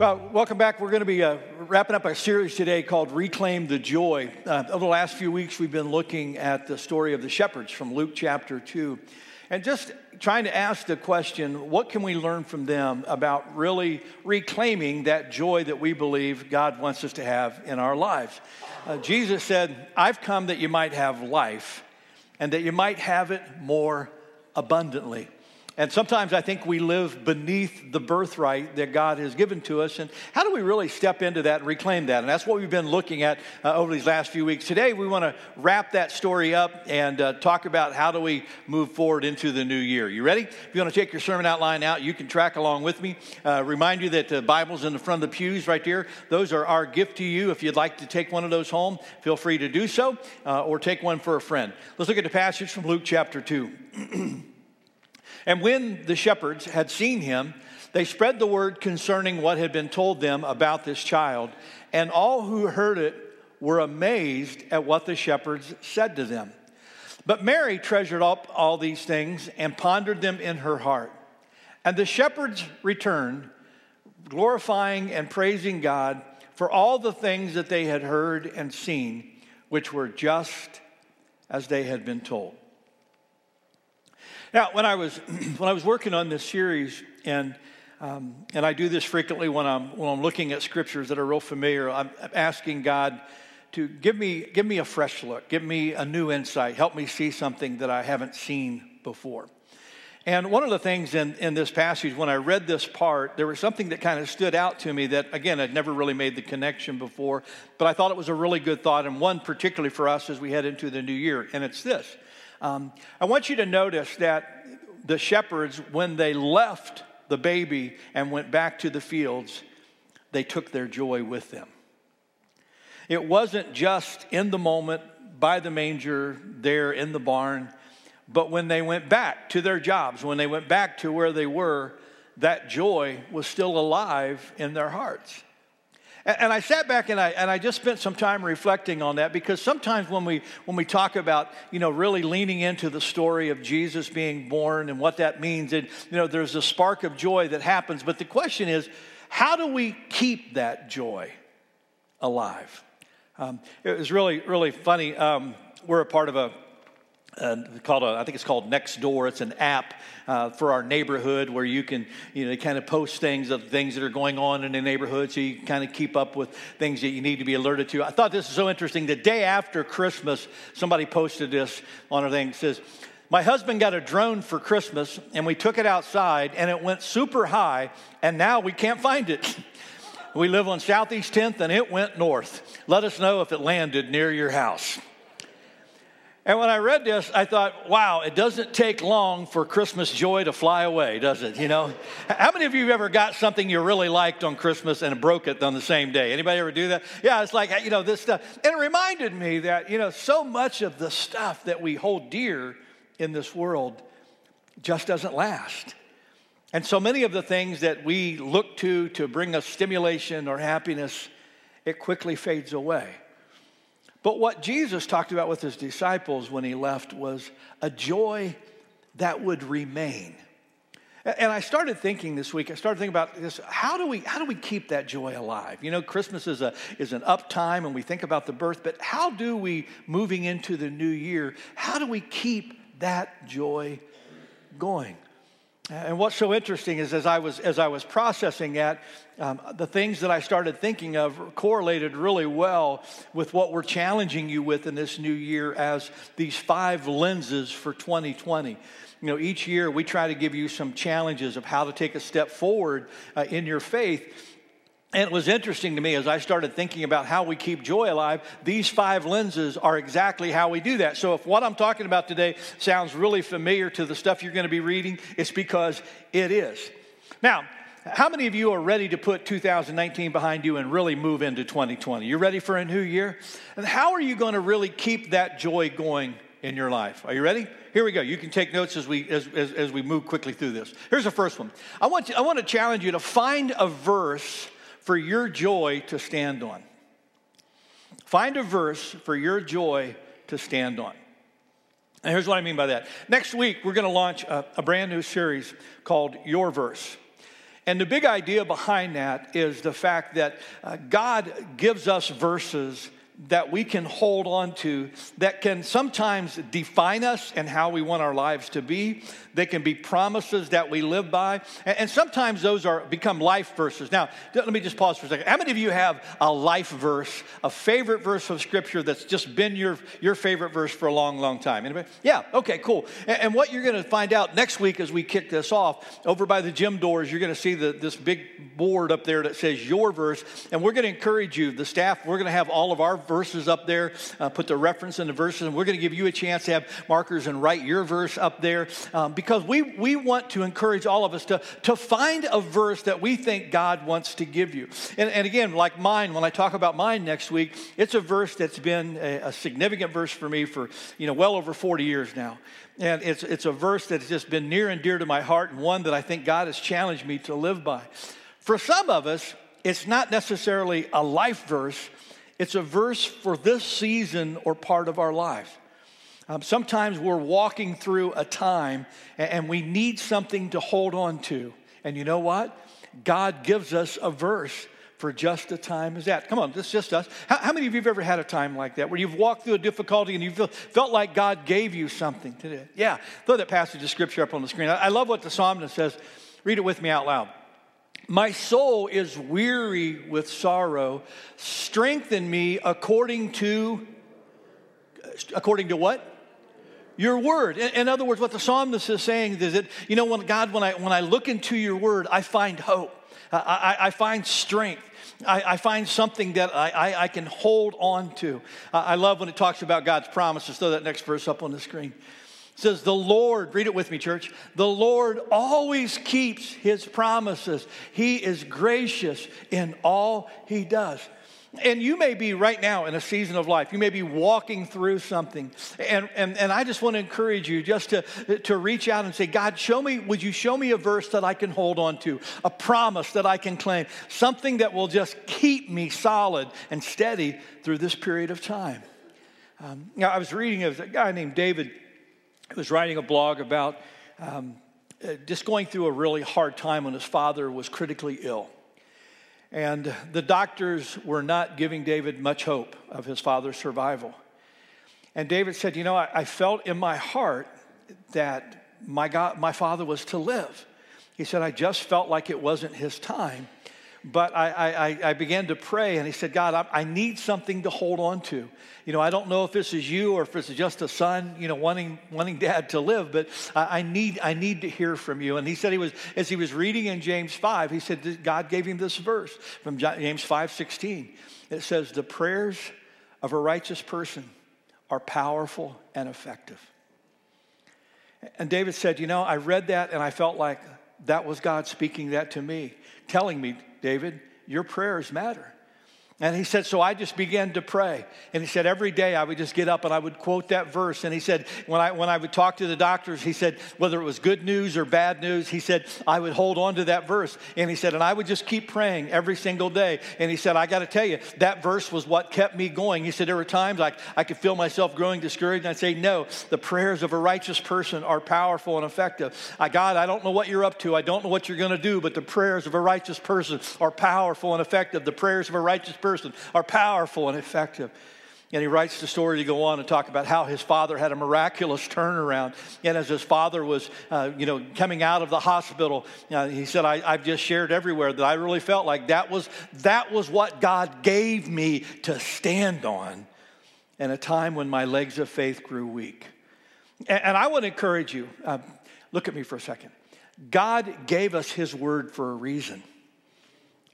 Well, welcome back. We're going to be uh, wrapping up our series today called Reclaim the Joy. Uh, over the last few weeks, we've been looking at the story of the shepherds from Luke chapter 2 and just trying to ask the question what can we learn from them about really reclaiming that joy that we believe God wants us to have in our lives? Uh, Jesus said, I've come that you might have life and that you might have it more abundantly. And sometimes I think we live beneath the birthright that God has given to us. And how do we really step into that and reclaim that? And that's what we've been looking at uh, over these last few weeks. Today, we want to wrap that story up and uh, talk about how do we move forward into the new year. You ready? If you want to take your sermon outline out, you can track along with me. Uh, remind you that the Bible's in the front of the pews right there. Those are our gift to you. If you'd like to take one of those home, feel free to do so uh, or take one for a friend. Let's look at the passage from Luke chapter 2. And when the shepherds had seen him, they spread the word concerning what had been told them about this child. And all who heard it were amazed at what the shepherds said to them. But Mary treasured up all these things and pondered them in her heart. And the shepherds returned, glorifying and praising God for all the things that they had heard and seen, which were just as they had been told. Now, when I was when I was working on this series, and um, and I do this frequently when I'm when I'm looking at scriptures that are real familiar, I'm asking God to give me give me a fresh look, give me a new insight, help me see something that I haven't seen before. And one of the things in, in this passage, when I read this part, there was something that kind of stood out to me that, again, I'd never really made the connection before, but I thought it was a really good thought, and one particularly for us as we head into the new year. And it's this um, I want you to notice that the shepherds, when they left the baby and went back to the fields, they took their joy with them. It wasn't just in the moment by the manger there in the barn, but when they went back to their jobs, when they went back to where they were, that joy was still alive in their hearts. And I sat back and I, and I just spent some time reflecting on that because sometimes when we, when we talk about, you know, really leaning into the story of Jesus being born and what that means, and, you know, there's a spark of joy that happens. But the question is, how do we keep that joy alive? Um, it was really, really funny. Um, we're a part of a uh, called a, I think it's called Nextdoor. It's an app uh, for our neighborhood where you can, you know, kind of post things of things that are going on in the neighborhood, so you kind of keep up with things that you need to be alerted to. I thought this was so interesting. The day after Christmas, somebody posted this on a thing. It says, "My husband got a drone for Christmas, and we took it outside, and it went super high, and now we can't find it." We live on Southeast 10th and it went north. Let us know if it landed near your house. And when I read this, I thought, wow, it doesn't take long for Christmas joy to fly away, does it? You know, how many of you have ever got something you really liked on Christmas and broke it on the same day? Anybody ever do that? Yeah, it's like, you know, this stuff. And it reminded me that, you know, so much of the stuff that we hold dear in this world just doesn't last. And so many of the things that we look to to bring us stimulation or happiness, it quickly fades away. But what Jesus talked about with his disciples when he left was a joy that would remain. And I started thinking this week, I started thinking about this, how do we, how do we keep that joy alive? You know, Christmas is, a, is an up time and we think about the birth, but how do we, moving into the new year, how do we keep that joy going? And what's so interesting is as I was, as I was processing that, um, the things that I started thinking of correlated really well with what we're challenging you with in this new year as these five lenses for 2020. You know, each year we try to give you some challenges of how to take a step forward uh, in your faith. And it was interesting to me as I started thinking about how we keep joy alive, these five lenses are exactly how we do that. So if what I'm talking about today sounds really familiar to the stuff you're going to be reading, it's because it is. Now, how many of you are ready to put 2019 behind you and really move into 2020? You're ready for a new year? And how are you going to really keep that joy going in your life? Are you ready? Here we go. You can take notes as we as, as, as we move quickly through this. Here's the first one. I want you, I want to challenge you to find a verse for your joy to stand on. Find a verse for your joy to stand on. And here's what I mean by that. Next week, we're going to launch a, a brand new series called Your Verse. And the big idea behind that is the fact that uh, God gives us verses that we can hold on to that can sometimes define us and how we want our lives to be. They can be promises that we live by. And, sometimes those are become life verses. Now, let me just pause for a second. How many of you have a life verse, a favorite verse of scripture that's just been your, your favorite verse for a long, long time? Anybody? Yeah, okay, cool. And, and what you're going to find out next week as we kick this off, over by the gym doors, you're going to see the, this big board up there that says your verse. And we're going to encourage you, the staff, we're going to have all of our verses up there, uh, put the reference in the verses, and we're going to give you a chance to have markers and write your verse up there um, because we, we want to encourage all of us to, to find a verse that we think God wants to give you. And, and again, like mine, when I talk about mine next week, it's a verse that's been a, a significant verse for me for, you know, well over 40 years now. And it's, it's a verse that's just been near and dear to my heart and one that I think God has challenged me to live by. For some of us, it's not necessarily a life verse, it's a verse for this season or part of our life. Um, sometimes we're walking through a time and, and we need something to hold on to. And you know what? God gives us a verse for just a time as that. Come on, this is just us. How, how, many of you have ever had a time like that where you've walked through a difficulty and you feel, felt like God gave you something today? Yeah, throw that passage of scripture up on the screen. I, I love what the psalmist says. Read it with me out loud. My soul is weary with sorrow. Strengthen me according to according to what? Your word. In, other words, what the psalmist is saying is that, you know, when God, when I when I look into your word, I find hope. I, I, I find strength. I, I, find something that I, I, I, can hold on to. I love when it talks about God's promises. Throw that next verse up on the screen says, The Lord, read it with me, church. The Lord always keeps his promises. He is gracious in all he does. And you may be right now in a season of life. You may be walking through something. And, and, and I just want to encourage you just to, to reach out and say, God, show me, would you show me a verse that I can hold on to, a promise that I can claim, something that will just keep me solid and steady through this period of time. Um, I was reading of a guy named David was writing a blog about um, uh, just going through a really hard time when his father was critically ill. And the doctors were not giving David much hope of his father's survival. And David said, You know, I, I felt in my heart that my, God, my father was to live. He said, I just felt like it wasn't his time. But I, I, I began to pray, and he said, God, I, I need something to hold on to. You know, I don't know if this is you or if it's just a son, you know, wanting, wanting dad to live, but I, I, need, I need to hear from you. And he said he was, as he was reading in James 5, he said God gave him this verse from James 5 16. It says, The prayers of a righteous person are powerful and effective. And David said, You know, I read that and I felt like that was God speaking that to me, telling me David, your prayers matter. And he said, So I just began to pray. And he said, Every day I would just get up and I would quote that verse. And he said, When I, when I would talk to the doctors, he said, Whether it was good news or bad news, he said, I would hold on to that verse. And he said, And I would just keep praying every single day. And he said, I got to tell you, that verse was what kept me going. He said, There were times I, I could feel myself growing discouraged. And I'd say, No, the prayers of a righteous person are powerful and effective. I, God, I don't know what you're up to. I don't know what you're going to do, but the prayers of a righteous person are powerful and effective. The prayers of a righteous person person are powerful and effective. And he writes the story to go on and talk about how his father had a miraculous turnaround. And as his father was, uh, you know, coming out of the hospital, uh, he said, I, have just shared everywhere that I really felt like that was, that was what God gave me to stand on in a time when my legs of faith grew weak. And, and I want to encourage you, uh, look at me for a second. God gave us his word for a reason.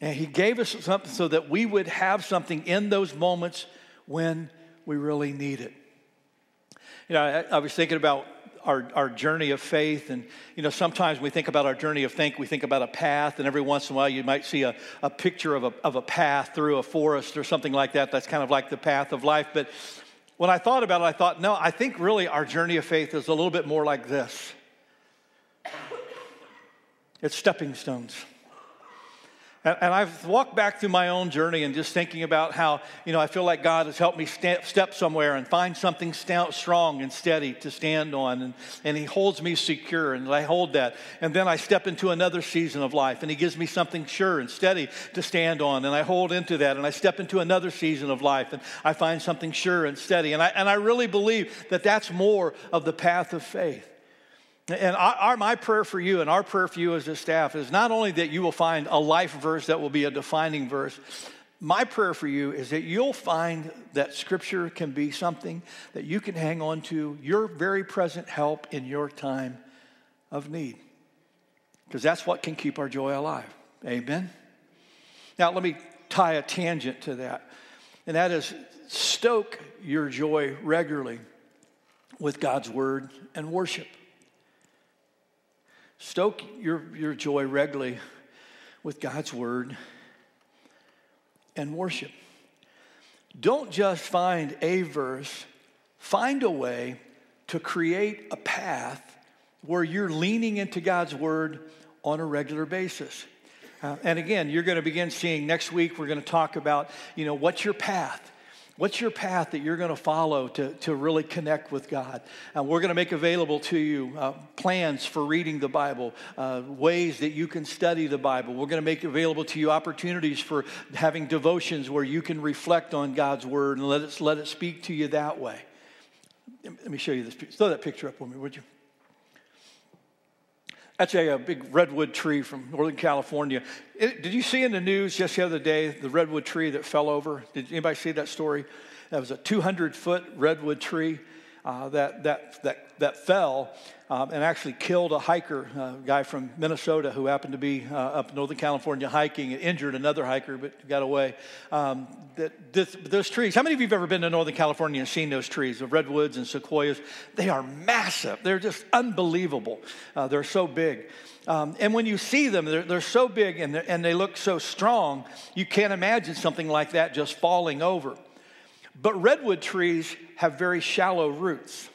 And He gave us something so that we would have something in those moments when we really need it. You know, I, I was thinking about our, our journey of faith. And, you know, sometimes we think about our journey of faith, we think about a path, and every once in a while you might see a, a picture of a, of a path through a forest or something like that. That's kind of like the path of life. But when I thought about it, I thought, no, I think really our journey of faith is a little bit more like this it's stepping stones. And, I've walked back through my own journey and just thinking about how, you know, I feel like God has helped me step somewhere and find something strong and steady to stand on. And, and He holds me secure, and I hold that. And then I step into another season of life, and He gives me something sure and steady to stand on. And I hold into that, and I step into another season of life, and I find something sure and steady. And I, and I really believe that that's more of the path of faith. And our, my prayer for you and our prayer for you as a staff is not only that you will find a life verse that will be a defining verse, my prayer for you is that you'll find that scripture can be something that you can hang on to, your very present help in your time of need. Because that's what can keep our joy alive. Amen? Now, let me tie a tangent to that, and that is stoke your joy regularly with God's word and worship. Stoke your, your joy regularly with God's word and worship. Don't just find a verse, find a way to create a path where you're leaning into God's word on a regular basis. Uh, and again, you're going to begin seeing next week, we're going to talk about, you know, what's your path? What's your path that you're going to follow to, to really connect with God? Uh, we're going to make available to you uh, plans for reading the Bible, uh, ways that you can study the Bible. We're going to make available to you opportunities for having devotions where you can reflect on God's Word and let it, let it speak to you that way. Let me show you this. Throw that picture up for me, would you? That's a, a, big redwood tree from Northern California. It, did you see in the news just the other day the redwood tree that fell over? Did anybody see that story? That was a 200 foot redwood tree uh, that, that, that, that fell um, and actually killed a hiker, a guy from Minnesota who happened to be uh, up in Northern California hiking and injured another hiker but got away. Um, that, this, those trees, how many of you have ever been to Northern California and seen those trees, the redwoods and sequoias? They are massive. They're just unbelievable. Uh, they're so big. Um, and when you see them, they're, they're so big and, and they look so strong, you can't imagine something like that just falling over. But redwood trees have very shallow roots.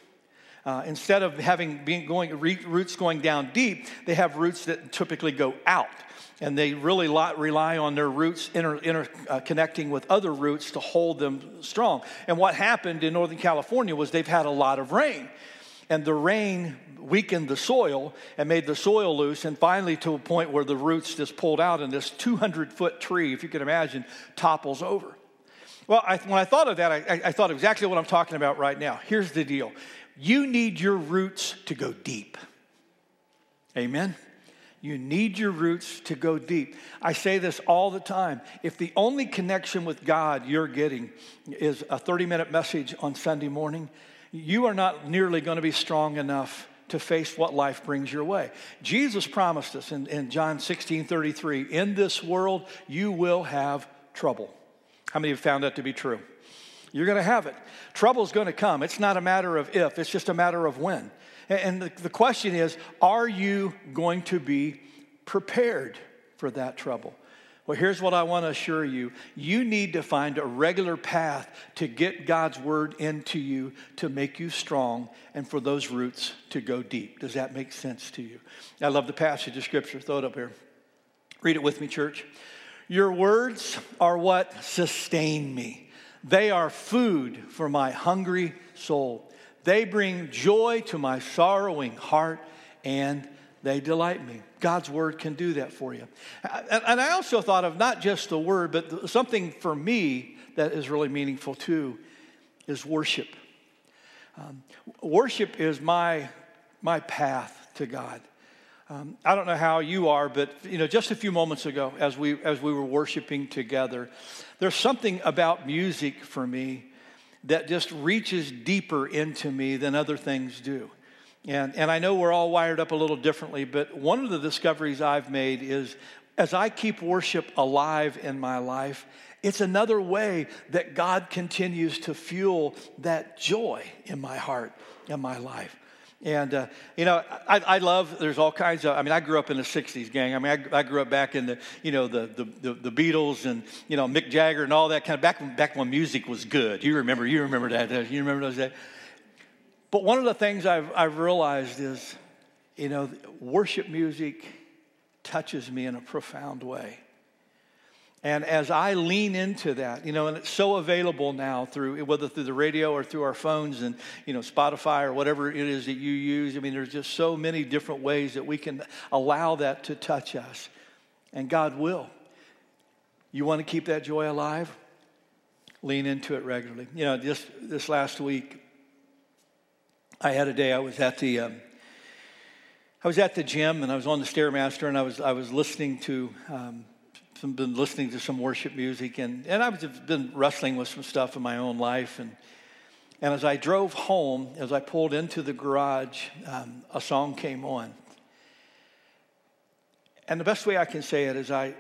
Uh, instead of having being going, roots going down deep, they have roots that typically go out. And they really rely on their roots interconnecting inter, uh, with other roots to hold them strong. And what happened in Northern California was they've had a lot of rain. And the rain weakened the soil and made the soil loose, and finally to a point where the roots just pulled out, and this 200 foot tree, if you can imagine, topples over. Well, I, when I thought of that, I, I thought exactly what I'm talking about right now. Here's the deal you need your roots to go deep. Amen? You need your roots to go deep. I say this all the time. If the only connection with God you're getting is a 30 minute message on Sunday morning, you are not nearly going to be strong enough to face what life brings your way. Jesus promised us in, in John 16 33, in this world you will have trouble. How many have found that to be true? You're going to have it. Trouble's going to come. It's not a matter of if, it's just a matter of when. And the, the question is are you going to be prepared for that trouble? Well, here's what I want to assure you you need to find a regular path to get God's word into you to make you strong and for those roots to go deep. Does that make sense to you? I love the passage of Scripture. Throw it up here. Read it with me, church. Your words are what sustain me. They are food for my hungry soul. They bring joy to my sorrowing heart and they delight me. God's word can do that for you. And I also thought of not just the word, but something for me that is really meaningful too is worship. Um, worship is my, my path to God. Um, I don't know how you are, but you know, just a few moments ago, as we as we were worshiping together, there's something about music for me that just reaches deeper into me than other things do. And, and I know we're all wired up a little differently, but one of the discoveries I've made is as I keep worship alive in my life, it's another way that God continues to fuel that joy in my heart and my life. And, uh, you know, I, I, love, there's all kinds of, I mean, I grew up in the 60s, gang. I mean, I, I grew up back in the, you know, the, the, the, Beatles and, you know, Mick Jagger and all that kind of, back when, back when music was good. You remember, you remember that, you remember those days. But one of the things I've, I've realized is, you know, worship music touches me in a profound way. And as I lean into that, you know, and it's so available now through whether through the radio or through our phones and, you know, Spotify or whatever it is that you use. I mean, there's just so many different ways that we can allow that to touch us. And God will. You want to keep that joy alive? Lean into it regularly. You know, just this last week, I had a day I was at the. Um, I was at the gym and I was on the stairmaster and I was I was listening to um, some, been listening to some worship music and and I've been wrestling with some stuff in my own life and and as I drove home, as I pulled into the garage, um, a song came on. And the best way I can say it is I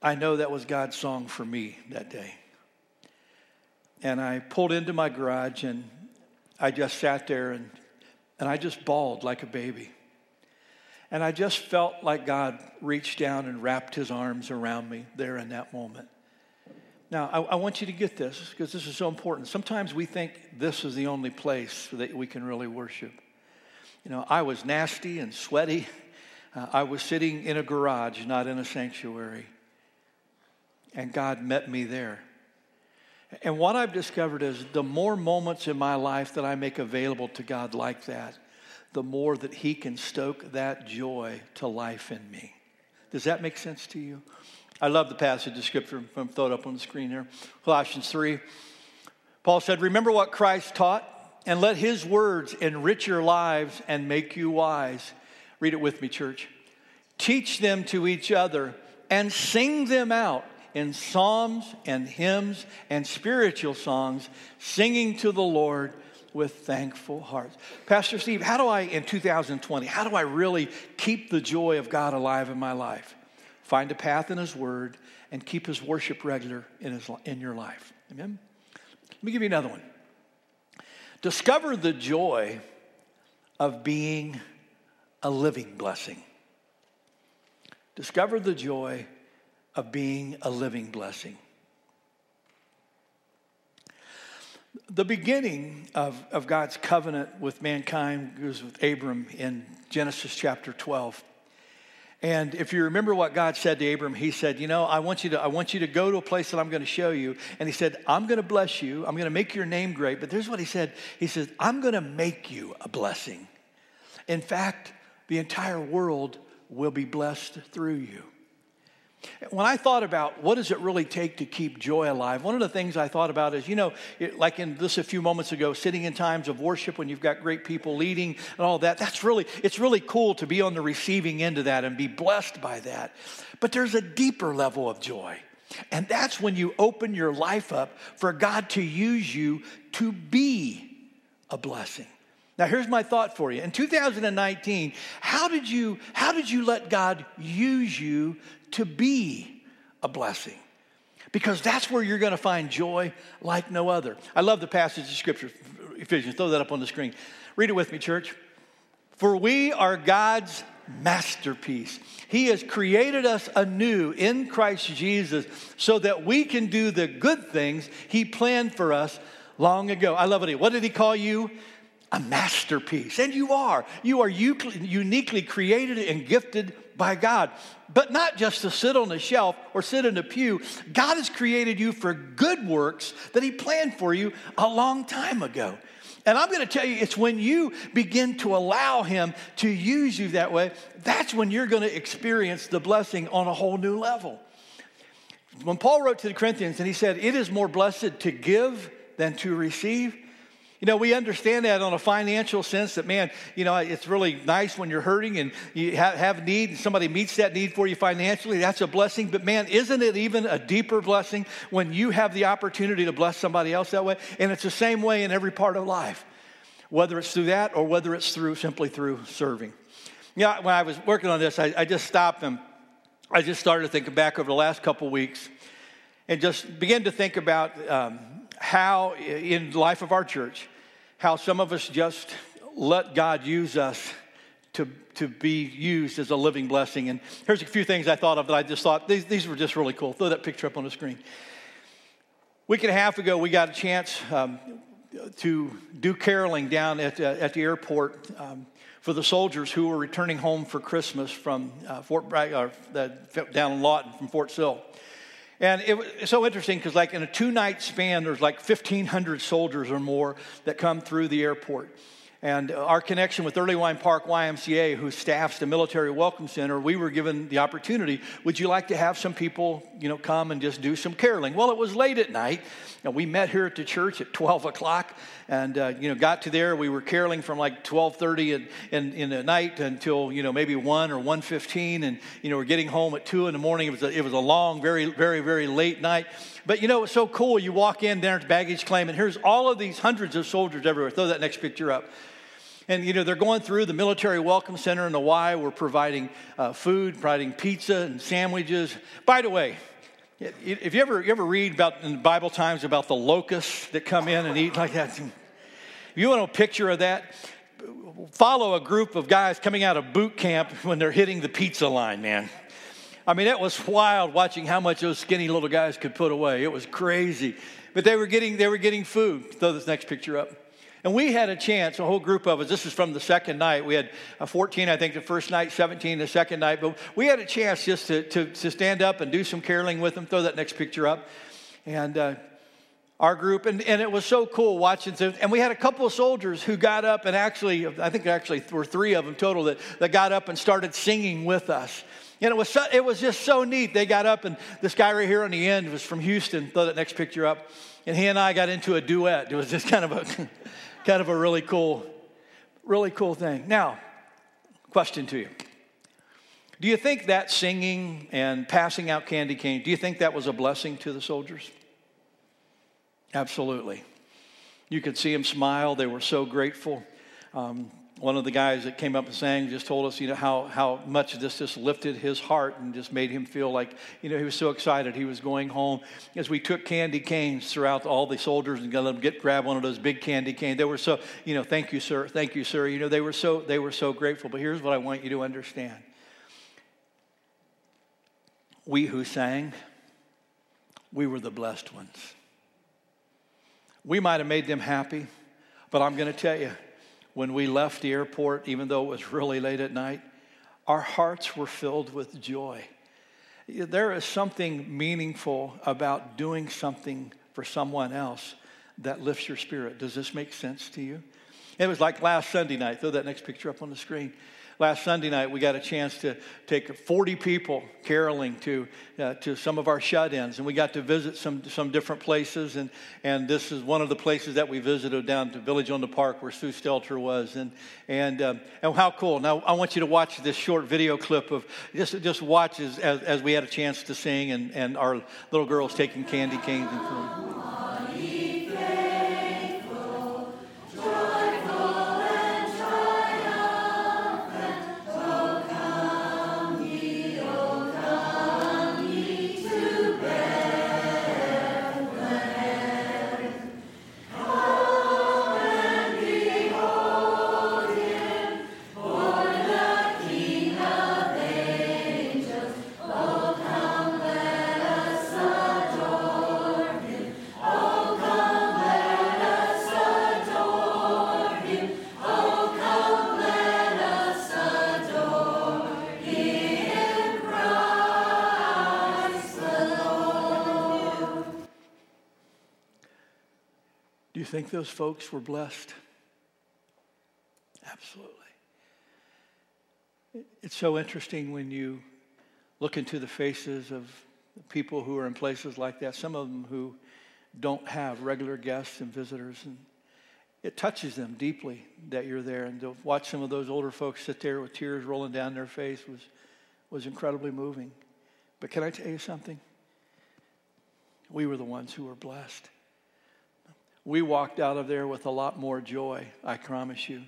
I know that was God's song for me that day. And I pulled into my garage and I just sat there and, and I just bawled like a baby. And I just felt like God reached down and wrapped his arms around me there in that moment. Now, I, I want you to get this because this is so important. Sometimes we think this is the only place that we can really worship. You know, I was nasty and sweaty. Uh, I was sitting in a garage, not in a sanctuary and God met me there. And what I've discovered is the more moments in my life that I make available to God like that, the more that He can stoke that joy to life in me. Does that make sense to you? I love the passage of scripture. I'm throw up on the screen here. Colossians 3. Paul said, Remember what Christ taught, and let his words enrich your lives and make you wise. Read it with me, church. Teach them to each other and sing them out in psalms and hymns and spiritual songs, singing to the Lord with thankful hearts. Pastor Steve, how do I, in 2020, how do I really keep the joy of God alive in my life? Find a path in His Word and keep His worship regular in, his, in your life. Amen? Let me give you another one. Discover the joy of being a living blessing. Discover the joy of being a living blessing. The beginning of, of God's covenant with mankind was with Abram in Genesis chapter 12. And if you remember what God said to Abram, he said, You know, I want you to, I want you to go to a place that I'm going to show you. And he said, I'm going to bless you. I'm going to make your name great. But there's what he said He says, I'm going to make you a blessing. In fact, the entire world will be blessed through you. When I thought about what does it really take to keep joy alive, one of the things I thought about is, you know, like in this a few moments ago, sitting in times of worship when you've got great people leading and all that, that's really, it's really cool to be on the receiving end of that and be blessed by that. But there's a deeper level of joy. And that's when you open your life up for God to use you to be a blessing. Now here's my thought for you. In 2019, how did you how did you let God use you to be a blessing? Because that's where you're going to find joy like no other. I love the passage of scripture Ephesians. Throw that up on the screen. Read it with me, church. For we are God's masterpiece. He has created us anew in Christ Jesus so that we can do the good things He planned for us long ago. I love it. What did He call you? A masterpiece. And you are. You are uniquely created and gifted by God. But not just to sit on a shelf or sit in a pew. God has created you for good works that He planned for you a long time ago. And I'm going to tell you, it's when you begin to allow Him to use you that way, that's when you're going to experience the blessing on a whole new level. When Paul wrote to the Corinthians and he said, It is more blessed to give than to receive. You know, we understand that on a financial sense that, man, you know, it's really nice when you're hurting and you have, have need and somebody meets that need for you financially. That's a blessing. But, man, isn't it even a deeper blessing when you have the opportunity to bless somebody else that way? And it's the same way in every part of life, whether it's through that or whether it's through simply through serving. Yeah, when I was working on this, I, I just stopped and I just started thinking back over the last couple weeks and just began to think about um, how in life of our church, how some of us just let God use us to, to be used as a living blessing. And here's a few things I thought of that I just thought these, these were just really cool. Throw that picture up on the screen. Week and a half ago, we got a chance. Um, to do caroling down at, uh, at the airport um, for the soldiers who were returning home for Christmas from uh, Fort Bragg, or the, down in Lawton from Fort Sill. And it was so interesting because, like, in a two night span, there's like 1,500 soldiers or more that come through the airport. And our connection with Earlywine Park YMCA, who staffs the Military Welcome Center, we were given the opportunity. Would you like to have some people, you know, come and just do some caroling? Well, it was late at night, and we met here at the church at 12 o'clock, and uh, you know, got to there. We were caroling from like 12:30 in, in, in the night until you know maybe one or 1:15, and you know, we're getting home at two in the morning. It was a, it was a long, very, very, very late night. But you know, it's so cool. You walk in there at baggage claim, and here's all of these hundreds of soldiers everywhere. Throw that next picture up. And, you know, they're going through the Military Welcome Center in Y. We're providing uh, food, providing pizza and sandwiches. By the way, if you ever, you ever read about in Bible times about the locusts that come in and eat like that, you want a picture of that, follow a group of guys coming out of boot camp when they're hitting the pizza line, man. I mean, it was wild watching how much those skinny little guys could put away. It was crazy. But they were getting, they were getting food. Throw this next picture up. And we had a chance, a whole group of us. This is from the second night. We had uh, 14, I think, the first night, 17 the second night. But we had a chance just to, to, to stand up and do some caroling with them. Throw that next picture up. And uh, our group, and, and it was so cool watching. And we had a couple of soldiers who got up and actually, I think actually were three of them total that, that got up and started singing with us. And it was, so, it was just so neat. They got up, and this guy right here on the end was from Houston. Throw that next picture up. And he and I got into a duet. It was just kind of a kind of a really cool, really cool thing. Now, question to you. Do you think that singing and passing out candy cane, do you think that was a blessing to the soldiers? Absolutely. You could see them smile. They were so grateful. Um, one of the guys that came up and sang just told us, you know, how, how much this just lifted his heart and just made him feel like, you know, he was so excited he was going home. As we took candy canes throughout all the soldiers and got them get grab one of those big candy canes, they were so, you know, thank you, sir, thank you, sir. You know, they were so they were so grateful. But here's what I want you to understand: we who sang, we were the blessed ones. We might have made them happy, but I'm going to tell you when we left the airport, even though it was really late at night, our hearts were filled with joy. There is something meaningful about doing something for someone else that lifts your spirit. Does this make sense to you? It was like last Sunday night. Throw that next picture up on the screen last Sunday night, we got a chance to take 40 people caroling to, uh, to some of our shut ins, and we got to visit some, some different places. And, and this is one of the places that we visited down to Village on the Park where Sue Stelter was. And, and, um, and how cool. Now, I want you to watch this short video clip of just, just watch as, as, as we had a chance to sing and, and our little girls taking candy canes and food. Think those folks were blessed? Absolutely. It's so interesting when you look into the faces of people who are in places like that, some of them who don't have regular guests and visitors. And it touches them deeply that you're there. And to watch some of those older folks sit there with tears rolling down their face was, was incredibly moving. But can I tell you something? We were the ones who were blessed we walked out of there with a lot more joy, I promise you,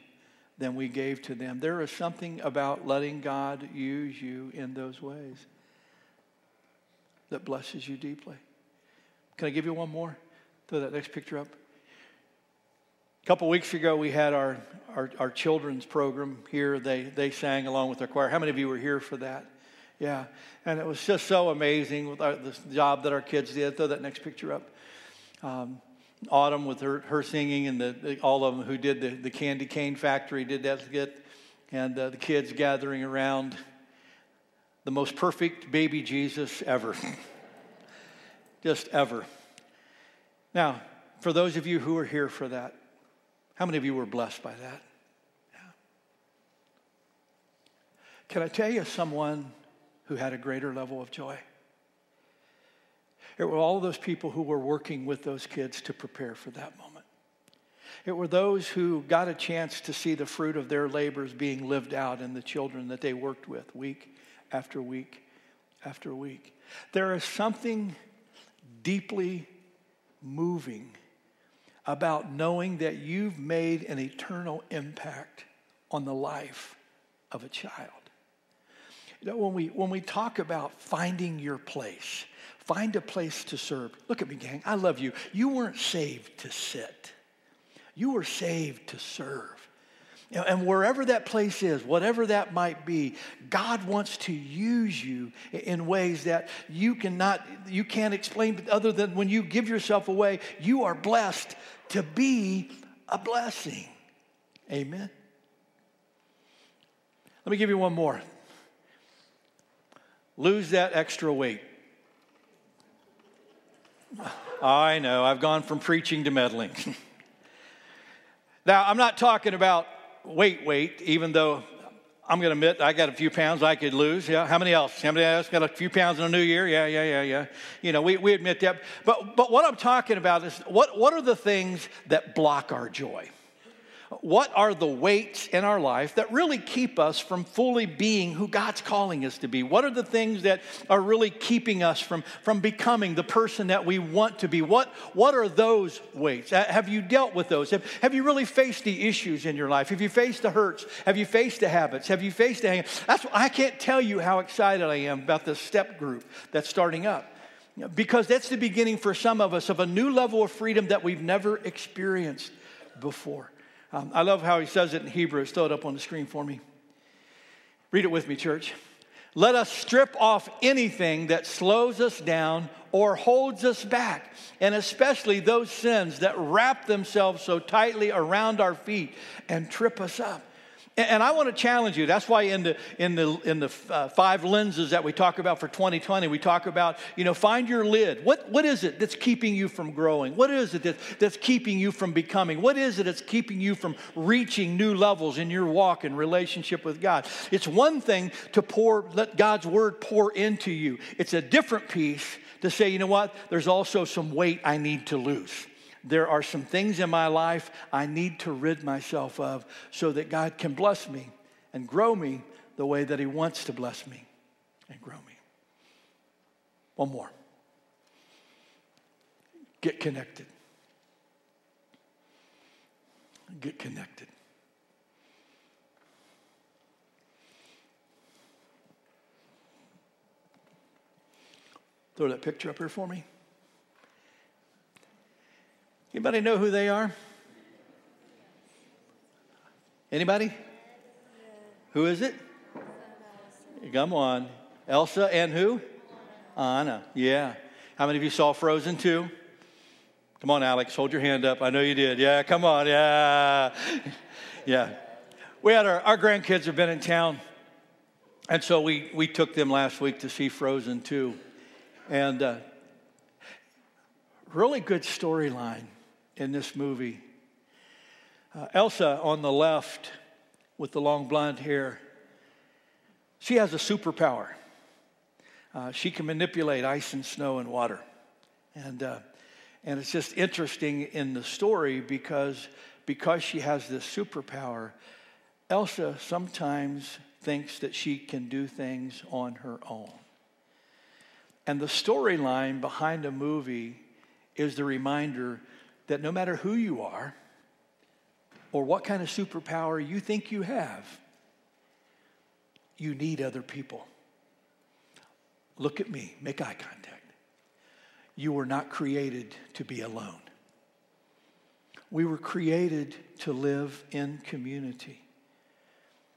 than we gave to them. There is something about letting God use you in those ways that blesses you deeply. Can I give you one more? Throw that next picture up. A couple weeks ago, we had our, our, our, children's program here. They, they sang along with our choir. How many of you were here for that? Yeah. And it was just so amazing with our, the job that our kids did. Throw that next picture up. Um, Autumn with her, her singing, and the, all of them who did the, the Candy Cane Factory did that skit, and uh, the kids gathering around. The most perfect baby Jesus ever. Just ever. Now, for those of you who are here for that, how many of you were blessed by that? Yeah. Can I tell you someone who had a greater level of joy? It were all those people who were working with those kids to prepare for that moment. It were those who got a chance to see the fruit of their labors being lived out in the children that they worked with week after week after week. There is something deeply moving about knowing that you've made an eternal impact on the life of a child. You know, when we, when we talk about finding your place, find a place to serve. Look at me, gang. I love you. You weren't saved to sit, you were saved to serve. And wherever that place is, whatever that might be, God wants to use you in ways that you cannot, you can't explain other than when you give yourself away, you are blessed to be a blessing. Amen. Let me give you one more. Lose that extra weight. I know, I've gone from preaching to meddling. now, I'm not talking about weight, weight, even though I'm going to admit I got a few pounds I could lose. Yeah. How many else? How many else got a few pounds in a new year? Yeah, yeah, yeah, yeah. You know, we, we admit that. But, but what I'm talking about is what, what are the things that block our joy? What are the weights in our life that really keep us from fully being who God's calling us to be? What are the things that are really keeping us from, from becoming the person that we want to be? What, what are those weights? Have you dealt with those? Have, have you really faced the issues in your life? Have you faced the hurts? Have you faced the habits? Have you faced the hang? That's I can't tell you how excited I am about this step group that's starting up because that's the beginning for some of us of a new level of freedom that we've never experienced before. Um, I love how he says it in Hebrew. Throw it up on the screen for me. Read it with me, church. Let us strip off anything that slows us down or holds us back, and especially those sins that wrap themselves so tightly around our feet and trip us up. And I want to challenge you. That's why in the in the in the uh, five lenses that we talk about for 2020, we talk about you know find your lid. What what is it that's keeping you from growing? What is it that, that's keeping you from becoming? What is it that's keeping you from reaching new levels in your walk and relationship with God? It's one thing to pour let God's word pour into you. It's a different piece to say you know what? There's also some weight I need to lose there are some things in my life I need to rid myself of so that God can bless me and grow me the way that He wants to bless me and grow me. One more. Get connected. Get connected. Throw that picture up here for me. Anybody know who they are? Anybody? Who is it? Come on. Elsa and who? Anna. Yeah. How many of you saw Frozen 2? Come on, Alex, hold your hand up. I know you did. Yeah, come on. Yeah. Yeah. We had our, our grandkids have been in town. And so we, we took them last week to see Frozen 2. And uh, really good storyline in this movie. Uh, Elsa on the left with the long blonde hair, she has a superpower. Uh, she can manipulate ice and snow and water. And, uh, and it's just interesting in the story because, because she has this superpower, Elsa sometimes thinks that she can do things on her own. And the storyline behind a movie is the reminder that no matter who you are or what kind of superpower you think you have, you need other people. Look at me, make eye contact. You were not created to be alone. We were created to live in community.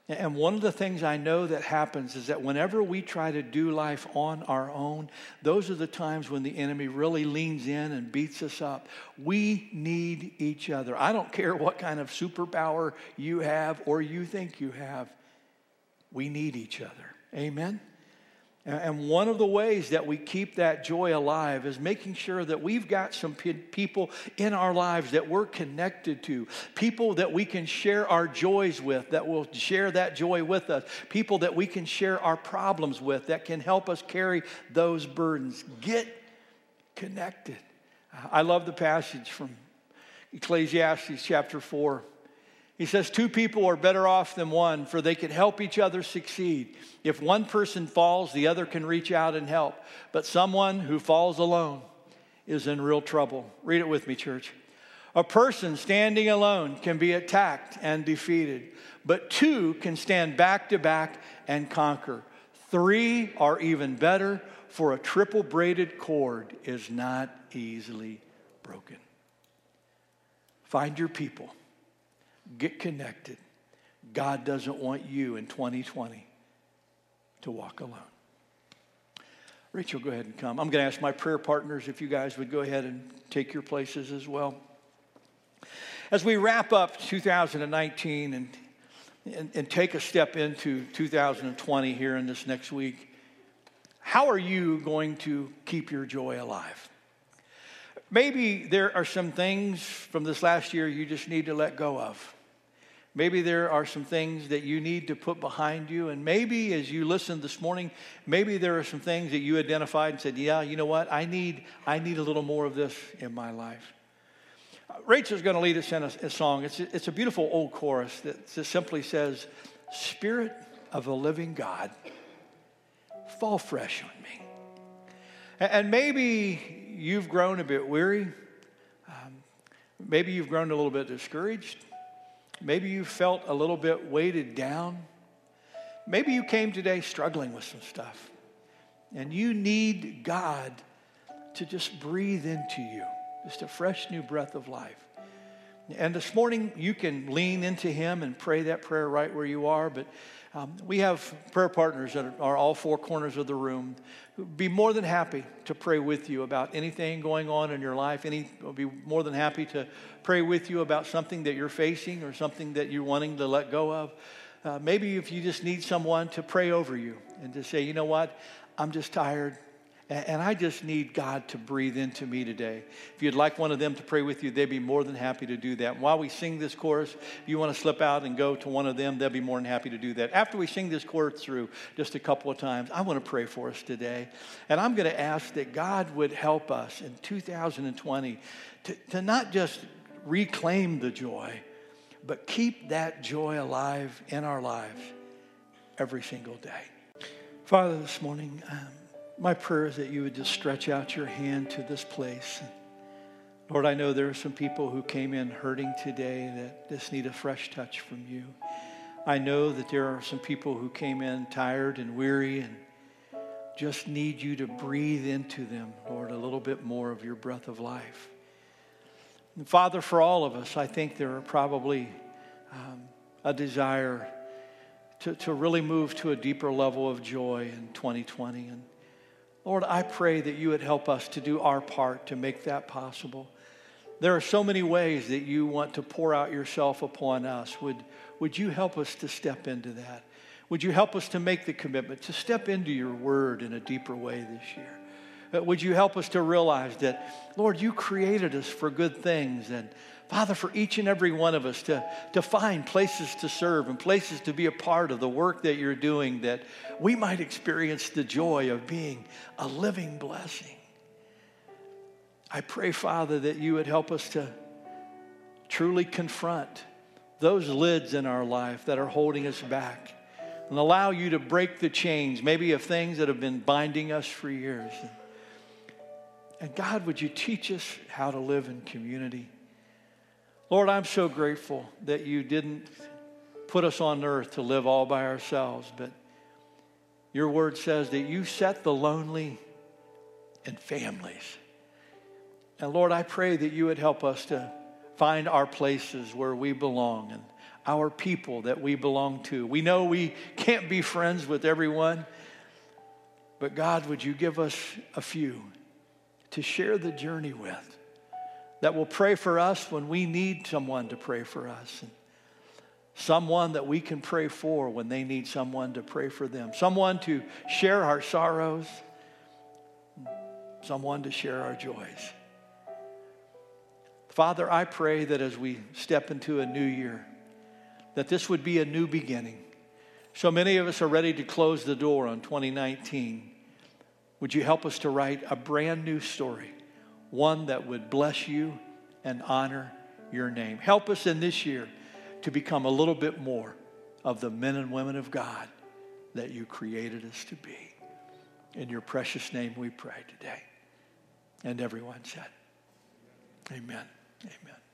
And one of the things I know that happens is that whenever we try to do life on our own, those are the times when the enemy really leans in and beats us up. We need each other. I don't care what kind of superpower you have or you think you have, we need each other. Amen? And one of the ways that we keep that joy alive is making sure that we've got some people in our lives that we're connected to, people that we can share our joys with, that will share that joy with us, people that we can share our problems with, that can help us carry those burdens. Get connected. I love the passage from Ecclesiastes chapter 4. He says, Two people are better off than one, for they can help each other succeed. If one person falls, the other can reach out and help. But someone who falls alone is in real trouble. Read it with me, church. A person standing alone can be attacked and defeated, but two can stand back to back and conquer. Three are even better, for a triple braided cord is not easily broken. Find your people Get connected. God doesn't want you in 2020 to walk alone. Rachel, go ahead and come. I'm going to ask my prayer partners if you guys would go ahead and take your places as well. As we wrap up 2019 and, and, and take a step into 2020 here in this next week, how are you going to keep your joy alive? Maybe there are some things from this last year you just need to let go of. Maybe there are some things that you need to put behind you. And maybe as you listened this morning, maybe there are some things that you identified and said, yeah, you know what? I need, I need a little more of this in my life. Rachel's going to lead us in a, a song. It's, it's a beautiful old chorus that simply says, Spirit of the living God, fall fresh on me. And, and maybe you've grown a bit weary. Um, maybe you've grown a little bit discouraged. Maybe you felt a little bit weighted down. Maybe you came today struggling with some stuff. And you need God to just breathe into you, just a fresh new breath of life. And this morning, you can lean into Him and pray that prayer right where you are. But um, we have prayer partners that are all four corners of the room be more than happy to pray with you about anything going on in your life. Any be more than happy to pray with you about something that you're facing or something that you're wanting to let go of. Uh, maybe if you just need someone to pray over you and to say, you know what, I'm just tired. And I just need God to breathe into me today. If you'd like one of them to pray with you, they'd be more than happy to do that. While we sing this chorus, if you want to slip out and go to one of them, they'll be more than happy to do that. After we sing this chorus through just a couple of times, I want to pray for us today. And I'm going to ask that God would help us in 2020 to, to not just reclaim the joy, but keep that joy alive in our lives every single day. Father, this morning, um, my prayer is that you would just stretch out your hand to this place. Lord, I know there are some people who came in hurting today that just need a fresh touch from you. I know that there are some people who came in tired and weary and just need you to breathe into them, Lord, a little bit more of your breath of life. And Father, for all of us, I think there are probably um, a desire to, to really move to a deeper level of joy in 2020. And Lord, I pray that you would help us to do our part to make that possible. There are so many ways that you want to pour out yourself upon us. Would, would you help us to step into that? Would you help us to make the commitment to step into your word in a deeper way this year? Uh, would you help us to realize that, Lord, you created us for good things and Father, for each and every one of us to, to find places to serve and places to be a part of the work that you're doing, that we might experience the joy of being a living blessing. I pray, Father, that you would help us to truly confront those lids in our life that are holding us back and allow you to break the chains, maybe of things that have been binding us for years. And God, would you teach us how to live in community? Lord, I'm so grateful that you didn't put us on earth to live all by ourselves, but your word says that you set the lonely in families. And Lord, I pray that you would help us to find our places where we belong. And our people that we belong to. We know we can't be friends with everyone, but God, would you give us a few to share the journey with that will pray for us when we need someone to pray for us? And someone that we can pray for when they need someone to pray for them, someone to share our sorrows, someone to share our joys. Father, I pray that as we step into a new year, that this would be a new beginning. So many of us are ready to close the door on 2019. Would you help us to write a brand new story, one that would bless you and honor your name? Help us in this year to become a little bit more of the men and women of God that you created us to be. In your precious name we pray today. And everyone said, Amen. Amen.